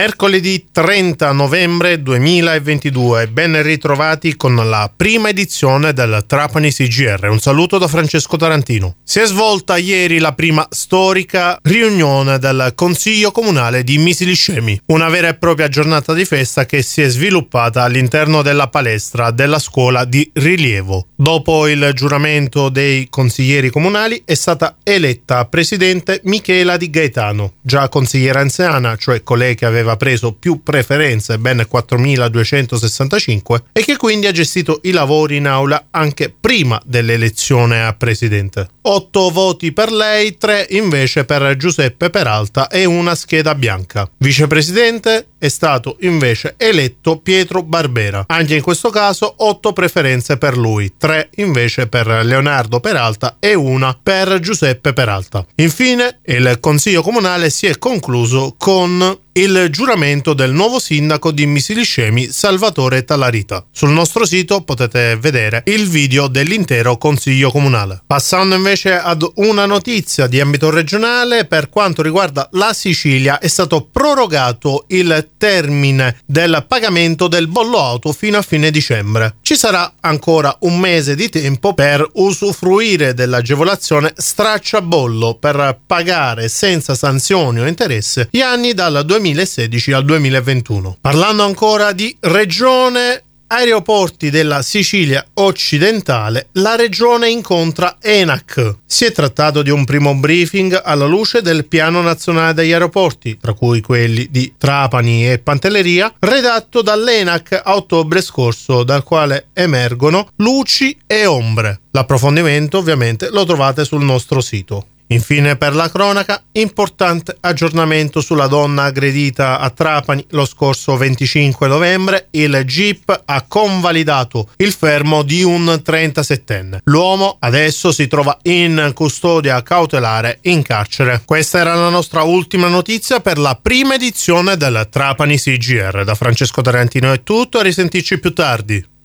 Mercoledì 30 novembre 2022, ben ritrovati con la prima edizione del Trapani CGR. Un saluto da Francesco Tarantino. Si è svolta ieri la prima storica riunione del Consiglio Comunale di Misiliscemi, una vera e propria giornata di festa che si è sviluppata all'interno della palestra della scuola di rilievo. Dopo il giuramento dei consiglieri comunali è stata eletta presidente Michela Di Gaetano, già consigliera anziana, cioè colei che aveva preso più preferenze, ben 4.265, e che quindi ha gestito i lavori in aula anche prima dell'elezione a presidente. 8 voti per lei, 3 invece per Giuseppe Peralta e una scheda bianca. Vicepresidente è stato invece eletto Pietro Barbera. Anche in questo caso 8 preferenze per lui, 3 invece per Leonardo Peralta e una per Giuseppe Peralta. Infine il Consiglio Comunale si è concluso con il giuramento del nuovo sindaco di Misiliscemi Salvatore Talarita. Sul nostro sito potete vedere il video dell'intero consiglio comunale. Passando invece ad una notizia di ambito regionale per quanto riguarda la Sicilia è stato prorogato il termine del pagamento del bollo auto fino a fine dicembre. Ci sarà ancora un mese di tempo per usufruire dell'agevolazione stracciabollo per pagare senza sanzioni o interesse gli anni dal 2000 2016 al 2021. Parlando ancora di regione aeroporti della Sicilia occidentale, la regione incontra ENAC. Si è trattato di un primo briefing alla luce del piano nazionale degli aeroporti, tra cui quelli di Trapani e Pantelleria, redatto dall'ENAC a ottobre scorso, dal quale emergono luci e ombre. L'approfondimento ovviamente lo trovate sul nostro sito. Infine per la cronaca, importante aggiornamento sulla donna aggredita a Trapani lo scorso 25 novembre, il GIP ha convalidato il fermo di un 37enne. L'uomo adesso si trova in custodia cautelare in carcere. Questa era la nostra ultima notizia per la prima edizione del Trapani CGR. Da Francesco Tarantino è tutto, a risentirci più tardi.